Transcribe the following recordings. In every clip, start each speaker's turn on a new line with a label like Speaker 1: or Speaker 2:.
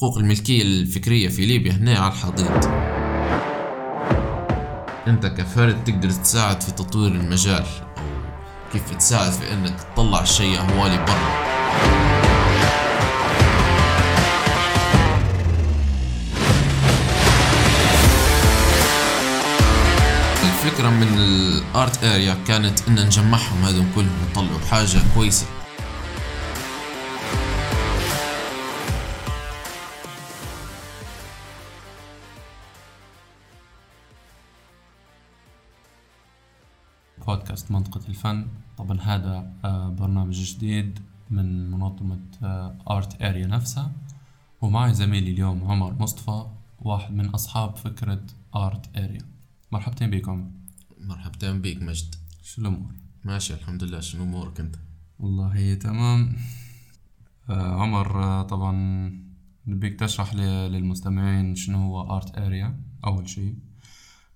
Speaker 1: حقوق الملكية الفكرية في ليبيا هنا على الحضيض. أنت كفرد تقدر تساعد في تطوير المجال أو كيف تساعد في إنك تطلع الشيء هوالي برا. الفكرة من الآرت آريا كانت إن نجمعهم هذول كلهم ونطلعوا حاجة كويسة.
Speaker 2: بودكاست منطقة الفن. طبعا هذا آه، برنامج جديد من منظمة Art Area نفسها. ومعي زميلي اليوم عمر مصطفى واحد من أصحاب فكرة Art Area مرحبتين بكم.
Speaker 1: مرحبتين بيك مجد.
Speaker 2: شو الأمور؟
Speaker 1: ماشي الحمد لله. شنو أمورك أنت؟
Speaker 2: والله تمام. آه عمر آه طبعا نبيك تشرح للمستمعين شنو هو Art Area أول شيء.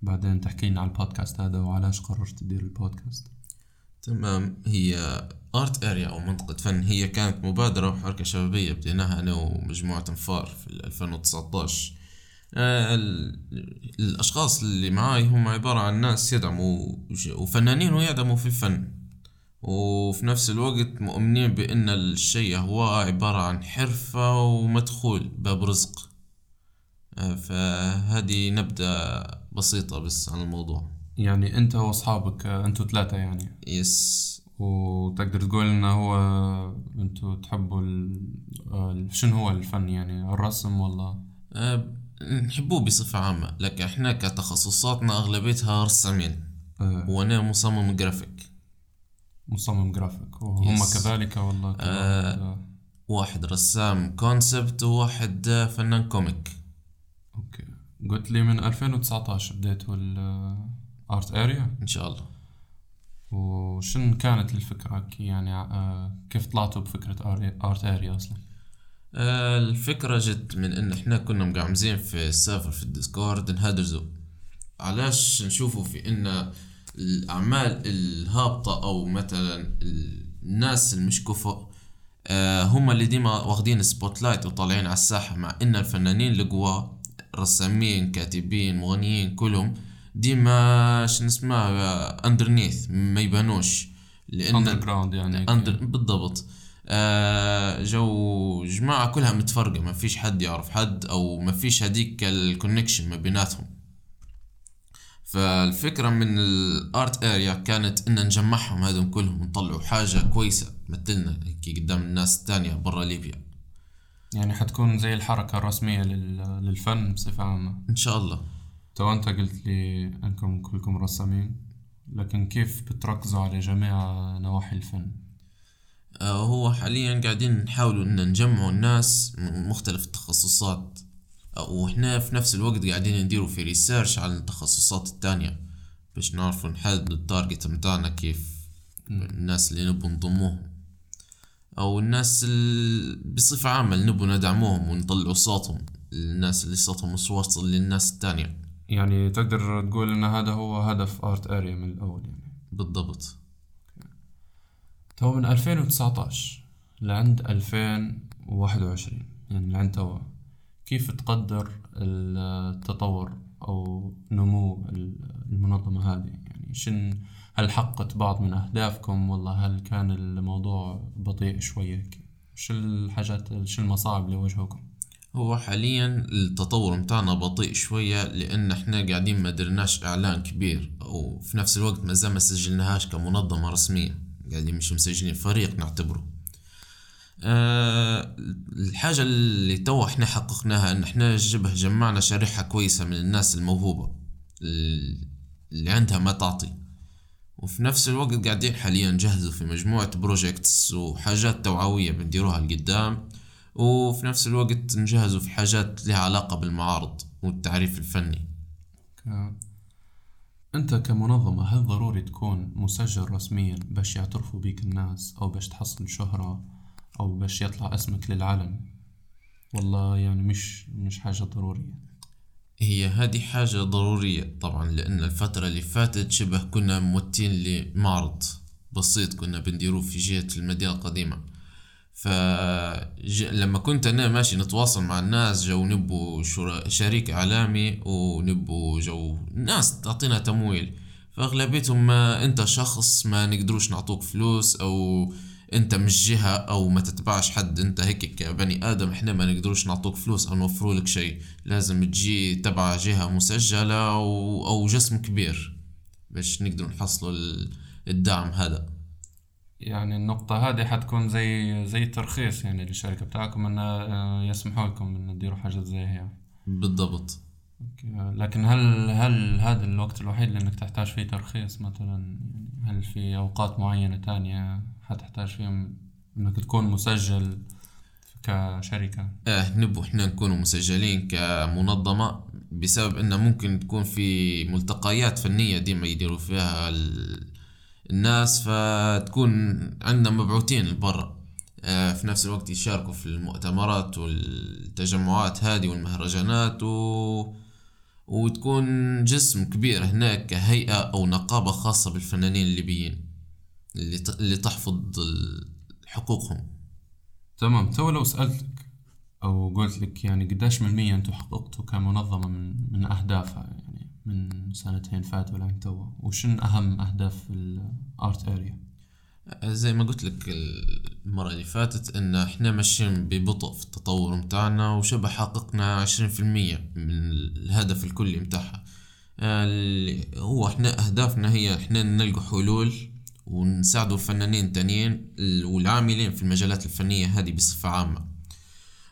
Speaker 2: بعدين تحكي لنا على البودكاست هذا وعلاش قررت تدير البودكاست.
Speaker 1: تمام. هي Art Area أو منطقة فن هي كانت مبادرة وحركة شبابية. بديناها أنا ومجموعة أنفار في 2019 آه، ال- الأشخاص اللي معاي هم عبارة عن ناس يدعموا وفنانين ويدعموا في الفن. وفي نفس الوقت مؤمنين بأن الشيء هو عبارة عن حرفة ومدخول باب رزق. آه، فهذه نبذة بسيطة بس عن الموضوع.
Speaker 2: يعني أنت وأصحابك آه، أنتوا ثلاثة يعني.
Speaker 1: yes
Speaker 2: وتقدر تقول إنه هو أنتوا تحبوا ال... آه، شنو هو الفن يعني؟ الرسم ولا؟
Speaker 1: أه، نحبوه بصفة عامة لكن إحنا كتخصصاتنا أغلبيتها رسامين.
Speaker 2: آه،
Speaker 1: وأنا مصمم جرافيك.
Speaker 2: مصمم جرافيك. وهم
Speaker 1: yes.
Speaker 2: كذلك ولا واحد، آه،
Speaker 1: واحد رسام concept وواحد آه، فنان
Speaker 2: comic قلت لي من 2019 بديتوا ال Art
Speaker 1: Area إن شاء الله.
Speaker 2: وشن كانت الفكرة؟ كي- يعني آه، كيف طلعتوا بفكرة Art Area أصلا؟
Speaker 1: أه، الفكرة جت من إن إحنا كنا مقعمزين في ال server في ال Discord نهدرزو علاش نشوفوا في إن الأعمال الهابطة أو مثلا الناس المش كفؤ أه، هم اللي ديما واخدين spotlight وطالعين على الساحة مع إن الفنانين القوا رسامين كاتبين مغنيين كلهم ديما شنو اسمه underneath ما يبانوش.
Speaker 2: لأن underground يعني
Speaker 1: under بالضبط. آه جو جماعة كلها متفرقة ما فيش حد يعرف حد أو ما فيش هديك ال connection ما بيناتهم. فالفكرة من ال Art Area كانت إن نجمعهم هذول كلهم ونطلعوا حاجة كويسة تمثلنا هيك قدام الناس التانية برا ليبيا.
Speaker 2: يعني حتكون زي الحركة الرسمية لل- للفن بصفة عامة.
Speaker 1: إن شاء الله.
Speaker 2: تو أنت قلت لي أنكم كلكم رسامين لكن كيف بتركزوا على جميع نواحي الفن؟
Speaker 1: آه هو حاليا قاعدين نحاولوا إن نجمعوا الناس من مختلف التخصصات. آه، وإحنا في نفس الوقت قاعدين نديروا في research على التخصصات التانية. باش نعرفوا نحددوا ال target متاعنا كيف الناس اللي نبوا نضموهم. أو الناس ال... بصفة عامة اللي نبوا ندعموهم ونطلعوا صوتهم الناس اللي صوتهم مش واصل للناس التانية
Speaker 2: يعني تقدر تقول إن هذا هو هدف Art Area من الأول يعني.
Speaker 1: بالضبط.
Speaker 2: تو من 2019 لعند 2021 يعني لعند توا كيف تقدر التطور أو نمو المنظمة هذه؟ يعني شن هل حققت بعض من أهدافكم؟ ولا هل كان الموضوع بطيء شوية؟ شو الحاجات شو المصاعب اللي واجهوكم؟
Speaker 1: هو حاليا التطور متاعنا بطيء شوية لأن إحنا قاعدين ما درناش إعلان كبير وفي نفس الوقت ما زال ما سجلناهاش كمنظمة رسمية قاعدين مش مسجلين فريق نعتبره. أه الحاجة اللي تو إحنا حققناها إن إحنا شبه جمعنا شريحة كويسة من الناس الموهوبة اللي عندها ما تعطي. وفي نفس الوقت قاعدين حاليا نجهزوا في مجموعة بروجيكتس وحاجات توعوية بنديروها لقدام وفي نفس الوقت نجهزوا في حاجات لها علاقة بالمعارض والتعريف الفني.
Speaker 2: ك- أنت كمنظمة هل ضروري تكون مسجل رسميا باش يعترفوا بيك الناس أو باش تحصل شهرة أو باش يطلع اسمك للعلن؟ والله يعني مش مش حاجة ضرورية.
Speaker 1: هي هذه حاجة ضرورية طبعا لأن الفترة اللي فاتت شبه كنا موتين لمعرض بسيط كنا بنديروه في جهة المدينة القديمة. فلما كنت أنا ماشي نتواصل مع الناس جو نبو شريك إعلامي ونبو جو ناس تعطينا تمويل. فأغلبيتهم ما أنت شخص ما نقدروش نعطوك فلوس أو انت مش جهة أو ما تتبعش حد انت هيك كبني آدم إحنا ما نقدروش نعطوك فلوس أو نوفروا لك شيء. لازم تجي تبع جهة مسجلة أو, أو جسم كبير باش نقدر نحصلوا ال- الدعم هذا.
Speaker 2: يعني النقطة هذه حتكون زي زي ترخيص يعني للشركة بتاعكم انه آه، يسمحوا لكم إن تديروا حاجات زي هي.
Speaker 1: بالضبط.
Speaker 2: لكن هل هل هذا الوقت الوحيد اللي انك تحتاج فيه ترخيص مثلا؟ يعني هل في أوقات معينة تانية حتحتاج فيهم إنك تكون مسجل كشركة؟
Speaker 1: آه نبو إحنا نكونوا مسجلين كمنظمة بسبب إنه ممكن تكون في ملتقيات فنية ديما يديروا فيها ال- الناس فتكون عندنا مبعوثين لبرا. آه في نفس الوقت يشاركوا في المؤتمرات والتجمعات هذه والمهرجانات و... وتكون جسم كبير هناك كهيئة أو نقابة خاصة بالفنانين الليبيين اللي. اللي تحفظ حقوقهم.
Speaker 2: تمام. تو لو سألتك أو قلت لك يعني قديش من المية أنتم حققتوا كمنظمة من من أهدافها؟ يعني من سنتين فاتوا لين توا وشن أهم أهداف ال Art Area
Speaker 1: زي ما قلت لك المرة اللي فاتت إن إحنا ماشيين ببطء في التطور متاعنا وشبه حققنا عشرين في المية من الهدف الكلي متاعها. اللي هو إحنا أهدافنا هي إحنا نلقوا حلول ونساعدوا الفنانين التانيين والعاملين في المجالات الفنية هذه بصفة عامة.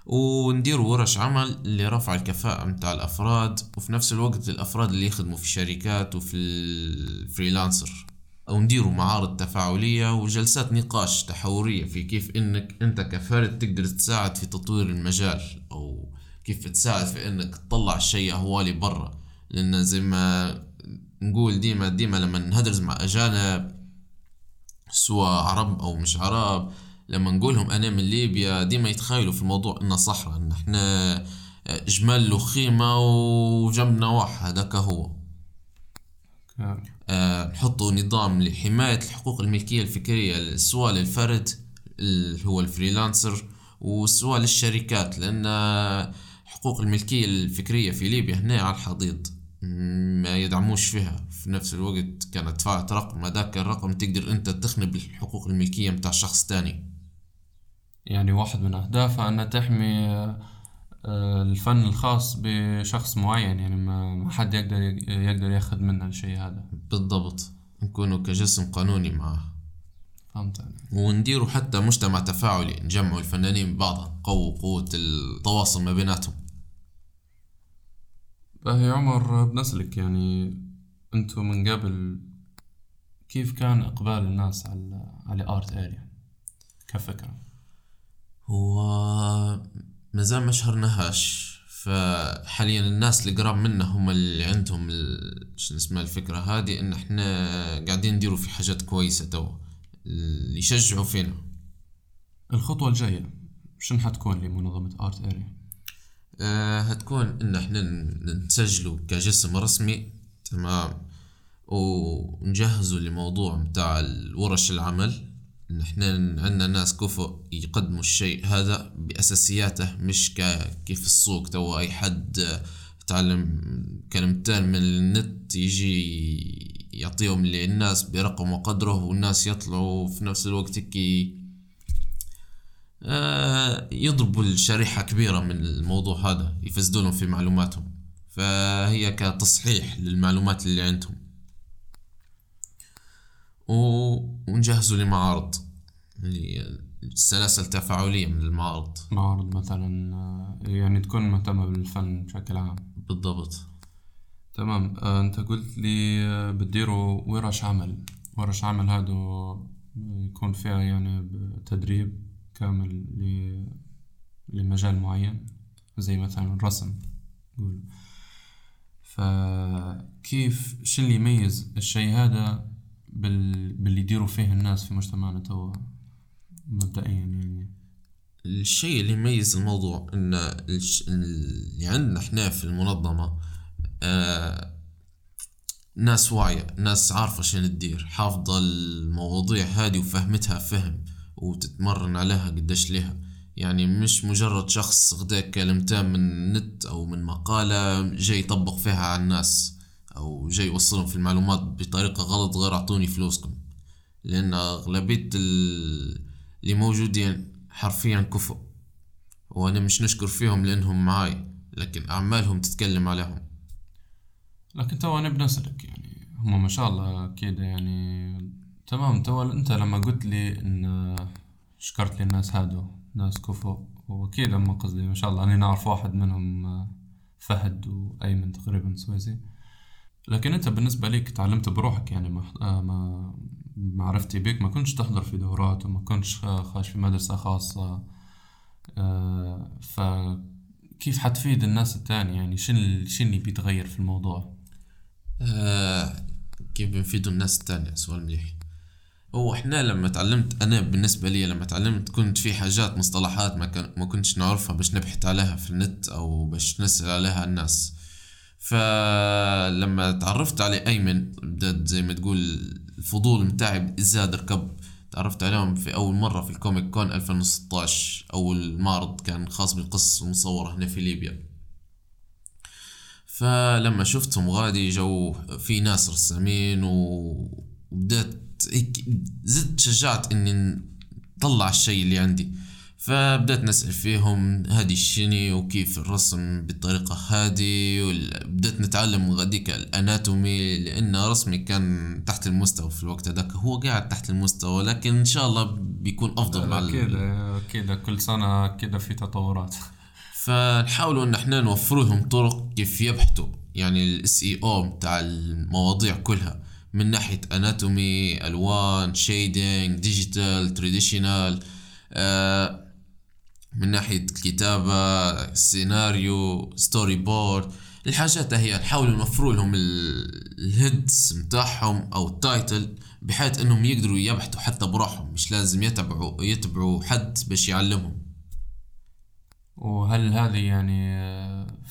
Speaker 1: ونديروا ورش عمل لرفع الكفاءة متاع الأفراد وفي نفس الوقت الأفراد اللي يخدموا في الشركات وفي الفريلانسر أو نديروا معارض تفاعلية وجلسات نقاش تحورية في كيف إنك أنت كفرد تقدر تساعد في تطوير المجال أو كيف تساعد في إنك تطلع الشيء هوالي برا. لأن زي ما نقول ديما ديما لما نهدرز مع أجانب سواء عرب أو مش عرب لما نقولهم أنا من ليبيا ديما يتخيلوا في الموضوع إنه صحراء إن إحنا جمال له خيمة وجنبنا واحد هذاك هو. نحطوا نظام لحماية الحقوق الملكية الفكرية سواء للفرد اللي هو الفريلانسر وسواء للشركات لأن حقوق الملكية الفكرية في ليبيا هنا على الحضيض ما يدعموش فيها. في نفس الوقت كانت دفعت رقم هذاك الرقم تقدر أنت تخنب الحقوق الملكية متاع شخص تاني.
Speaker 2: يعني واحد من أهدافها أنها تحمي آه، الفن الخاص بشخص معين يعني ما حد يقدر يقدر ياخذ منه الشيء هذا.
Speaker 1: بالضبط. نكونوا كجسم قانوني معه.
Speaker 2: فهمت
Speaker 1: ونديروا حتى مجتمع تفاعلي نجمعوا الفنانين ببعضهم نقووا قوة التواصل ما بيناتهم.
Speaker 2: باهي عمر بنسألك يعني انتو من قبل كيف كان إقبال الناس على على آرت أريا كفكرة.
Speaker 1: هو مازال ما شهرناهاش. فحاليا الناس اللي قراب منا هم اللي عندهم ال- شنو اسمها الفكرة هذه إن إحنا قاعدين نديروا في حاجات كويسة توا اللي يشجعوا فينا.
Speaker 2: الخطوة الجاية شنو حتكون لمنظمة آرت أريا
Speaker 1: آه هتكون إن إحنا نسجلوا كجسم رسمي تمام ونجهزوا لموضوع متاع الورش العمل. ان إحنا عندنا ناس كفؤ يقدموا الشيء. هذا بأساسياته مش كيف السوق تو أي حد يتعلم كلمتين من النت يجي يعطيهم للناس برقم وقدره والناس يطلعوا في نفس الوقت هيك آه، يضربوا الشريحة كبيرة من الموضوع هذا يفسدوا لهم في معلوماتهم. فهي كتصحيح للمعلومات اللي عندهم. و- ونجهزوا لمعارض اللي السلاسل التفاعلية من المعارض.
Speaker 2: معارض مثلا يعني تكون مهتمة بالفن بشكل عام.
Speaker 1: بالضبط.
Speaker 2: تمام. آه، أنت قلت لي آه، بتديروا ورش عمل. ورش عمل هادو يكون فيها يعني تدريب كامل ل- لمجال معين زي مثلا الرسم. قول. فكيف شو اللي يميز الشيء هذا بال... باللي يديروا فيه الناس في مجتمعنا توا مبدئيا يعني.
Speaker 1: الشيء اللي يميز الموضوع إن الش- اللي عندنا إحنا في المنظمة آه ناس واعية ناس عارفة شنو تدير حافظة المواضيع هذه وفهمتها فهم وتتمرن عليها قديش ليها. يعني مش مجرد شخص غداك كلمتين من النت أو من مقالة جاي يطبق فيها على الناس. أو جاي يوصلهم في المعلومات بطريقة غلط غير أعطوني فلوسكم. لأن أغلبية اللي موجودين حرفيا كفؤ وأنا مش نشكر فيهم لأنهم معاي لكن أعمالهم تتكلم عليهم.
Speaker 2: لكن تو أنا بنسألك يعني. هم ما شاء الله كده يعني. تمام تو أنت لما قلت لي إن شكرت لي الناس هادو ناس كفو وأكيد هم قصدي ما شاء الله أنا نعرف واحد منهم فهد وأيمن تقريبا سويسي. لكن أنت بالنسبة ليك تعلمت بروحك يعني ما ما معرفتي بك ما كنتش تحضر في دورات وما كنتش خاش في مدرسة خاصة. آه، فكيف حتفيد الناس التانية يعني شن اللي بيتغير في الموضوع؟
Speaker 1: آه كيف بنفيدوا الناس التانية سؤال مليح. هو إحنا لما تعلمت أنا بالنسبة لي لما تعلمت كنت في حاجات مصطلحات ما, ما كنتش نعرفها باش نبحث عليها في النت أو باش نسأل عليها الناس. فلما تعرفت على أيمن بدأت زي ما تقول الفضول متاعي زاد ركب. تعرفت عليهم في أول مرة في الكوميك كون 2016 أول معرض كان خاص بالقصص المصورة هنا في ليبيا. فلما شفتهم غادي جو في ناس رسامين وبدأت هيك زدت شجعت إني نطلع الشيء اللي عندي. فبدأت نسأل فيهم هادي الشني وكيف الرسم بالطريقة هادي وبدأت نتعلم غاديك الأناتومي لأن رسمي كان تحت المستوى في الوقت هذاك هو قاعد تحت المستوى لكن إن شاء الله بيكون أفضل
Speaker 2: مع كده كده كل سنة كده في تطورات.
Speaker 1: فنحاولوا إن إحنا نوفر لهم طرق كيف يبحثوا يعني ال essay أو بتاع المواضيع كلها من ناحية anatomy ألوان shading digital traditional من ناحية الكتابة سيناريو storyboard الحاجات هي نحاول نوفروا لهم ال heads متاعهم أو ال title بحيث إنهم يقدروا يبحثوا حتى بروحهم مش لازم يتبعوا يتبعوا حد باش يعلمهم.
Speaker 2: وهل هذه يعني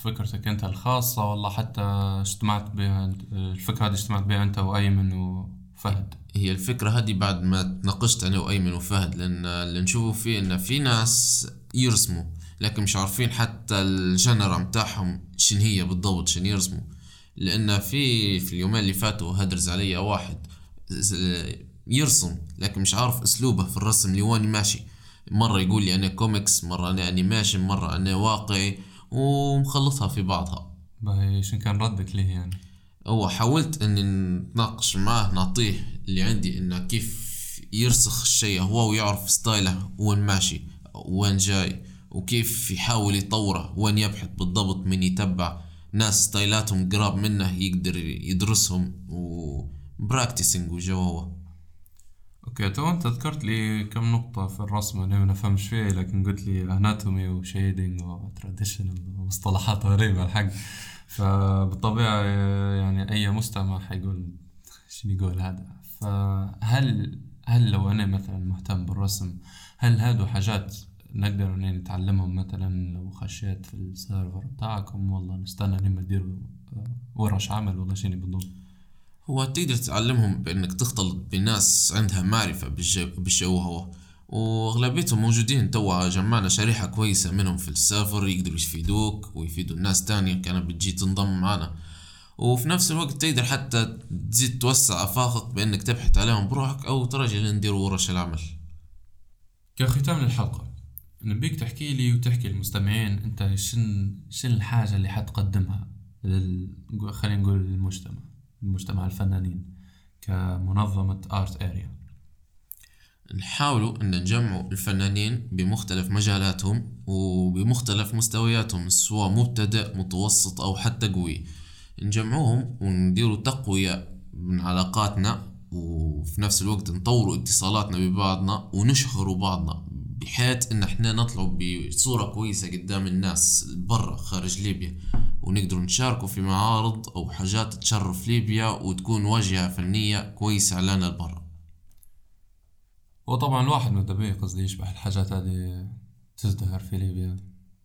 Speaker 2: فكرتك أنت الخاصة؟ ولا حتى اجتمعت بها الفكرة هذه اجتمعت بها أنت وأيمن وفهد.
Speaker 1: هي الفكرة هذه بعد ما تناقشت أنا وأيمن وفهد لأن اللي نشوفه فيه إن في ناس يرسموا لكن مش عارفين حتى الجنرا متاعهم شن هي بالضبط شن يرسموا. لأن في في اليومين اللي فاتوا هدرز علي واحد يرسم لكن مش عارف أسلوبه في الرسم اللي وين ماشي مرة يقول لي أنا كوميكس مرة أنا animation مرة أنا واقعي ومخلطها في بعضها.
Speaker 2: باهي شن كان ردك ليه يعني؟
Speaker 1: هو حاولت اني نتناقش معاه نعطيه اللي عندي انه كيف يرسخ الشيء هو ويعرف style ه وين ماشي وين جاي وكيف يحاول يطوره وين يبحث بالضبط من يتبع ناس style اتهم قراب منه يقدر يدرسهم و practicing وجو هو.
Speaker 2: okay تو أنت ذكرت لي كم نقطة في الرسم أنا ما فهمش فيها لكن قلت لي anatomy و shading و traditional ومصطلحات غريبة الحق. فبالطبيعة يعني أي مستمع حيقول شنو يقول هذا. فهل هل لو أنا مثلا مهتم بالرسم هل هادو حاجات نقدر ان نتعلمهم مثلا لو خشيت في ال server بتاعكم؟ والله نستنى لما تديروا ورش عمل ولا شنو بالضبط
Speaker 1: هو تقدر تعلمهم بإنك تختلط بناس عندها معرفة بالجو هو وأغلبيتهم موجودين توا جمعنا شريحة كويسة منهم في السيرفر يقدروا يفيدوك ويفيدوا الناس تانية. كانت بتجي تنضم معنا. وفي نفس الوقت تقدر حتى تزيد توسع آفاقك بأنك تبحث عليهم بروحك أو ترجع نديروا ورش العمل.
Speaker 2: كختام للحلقة. نبيك تحكي لي وتحكي للمستمعين أنت شن شن الحاجة اللي حتقدمها لل... خلينا نقول للمجتمع المجتمع الفنانين كمنظمة آرت اريا
Speaker 1: نحاولوا أن نجمعوا الفنانين بمختلف مجالاتهم وبمختلف مستوياتهم سواء مبتدئ متوسط أو حتى قوي. نجمعوهم ونديروا تقوية من علاقاتنا وفي نفس الوقت نطوروا اتصالاتنا ببعضنا ونشهروا بعضنا بحيث إن إحنا نطلعوا بصورة كويسة قدام الناس برا خارج ليبيا. ونقدروا نشاركوا في معارض أو حاجات تشرف ليبيا وتكون واجهة فنية كويسة لنا البرا.
Speaker 2: وطبعا الواحد ماذا بيه قصدي يشبه الحاجات هذه تزدهر في ليبيا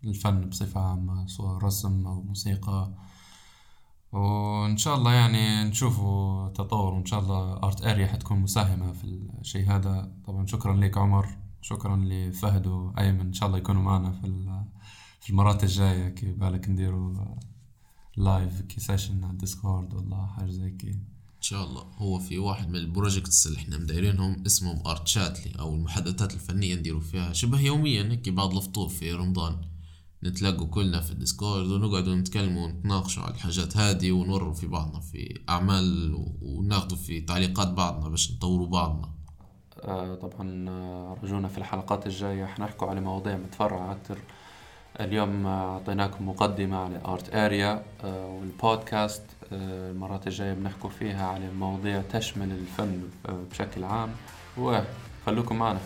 Speaker 2: الفن بصفة عامة سواء رسم أو موسيقى. وإن شاء الله يعني نشوفوا تطور وإن شاء الله آرت أريا حتكون مساهمة في الشيء هذا. طبعا شكرا لك عمر شكرا لفهد وأيمن إن شاء الله يكونوا معنا في في المرات الجاية. كي بالك نديروا live كي session على ال Discord ولا حاجة زي كي.
Speaker 1: إن شاء الله. هو في واحد من ال projects اللي إحنا مدايرينهم اسمهم Art Chatly أو المحادثات الفنية نديروا فيها شبه يوميا هيك بعد الفطور في رمضان. نتلاقوا كلنا في ال Discord ونقعدوا نتكلموا ونتناقشوا على الحاجات هذه ونوروا في بعضنا في أعمال و- وناخذوا في تعليقات بعضنا باش نطوروا بعضنا.
Speaker 2: آه، طبعا آه، رجونا في الحلقات الجاية. حنحكوا على مواضيع متفرعة أكتر اليوم آه، أعطيناكم مقدمة على آرت أريا والبودكاست المرات الجاية بنحكوا فيها على مواضيع تشمل الفن آه، بشكل عام. وخلوكم معنا.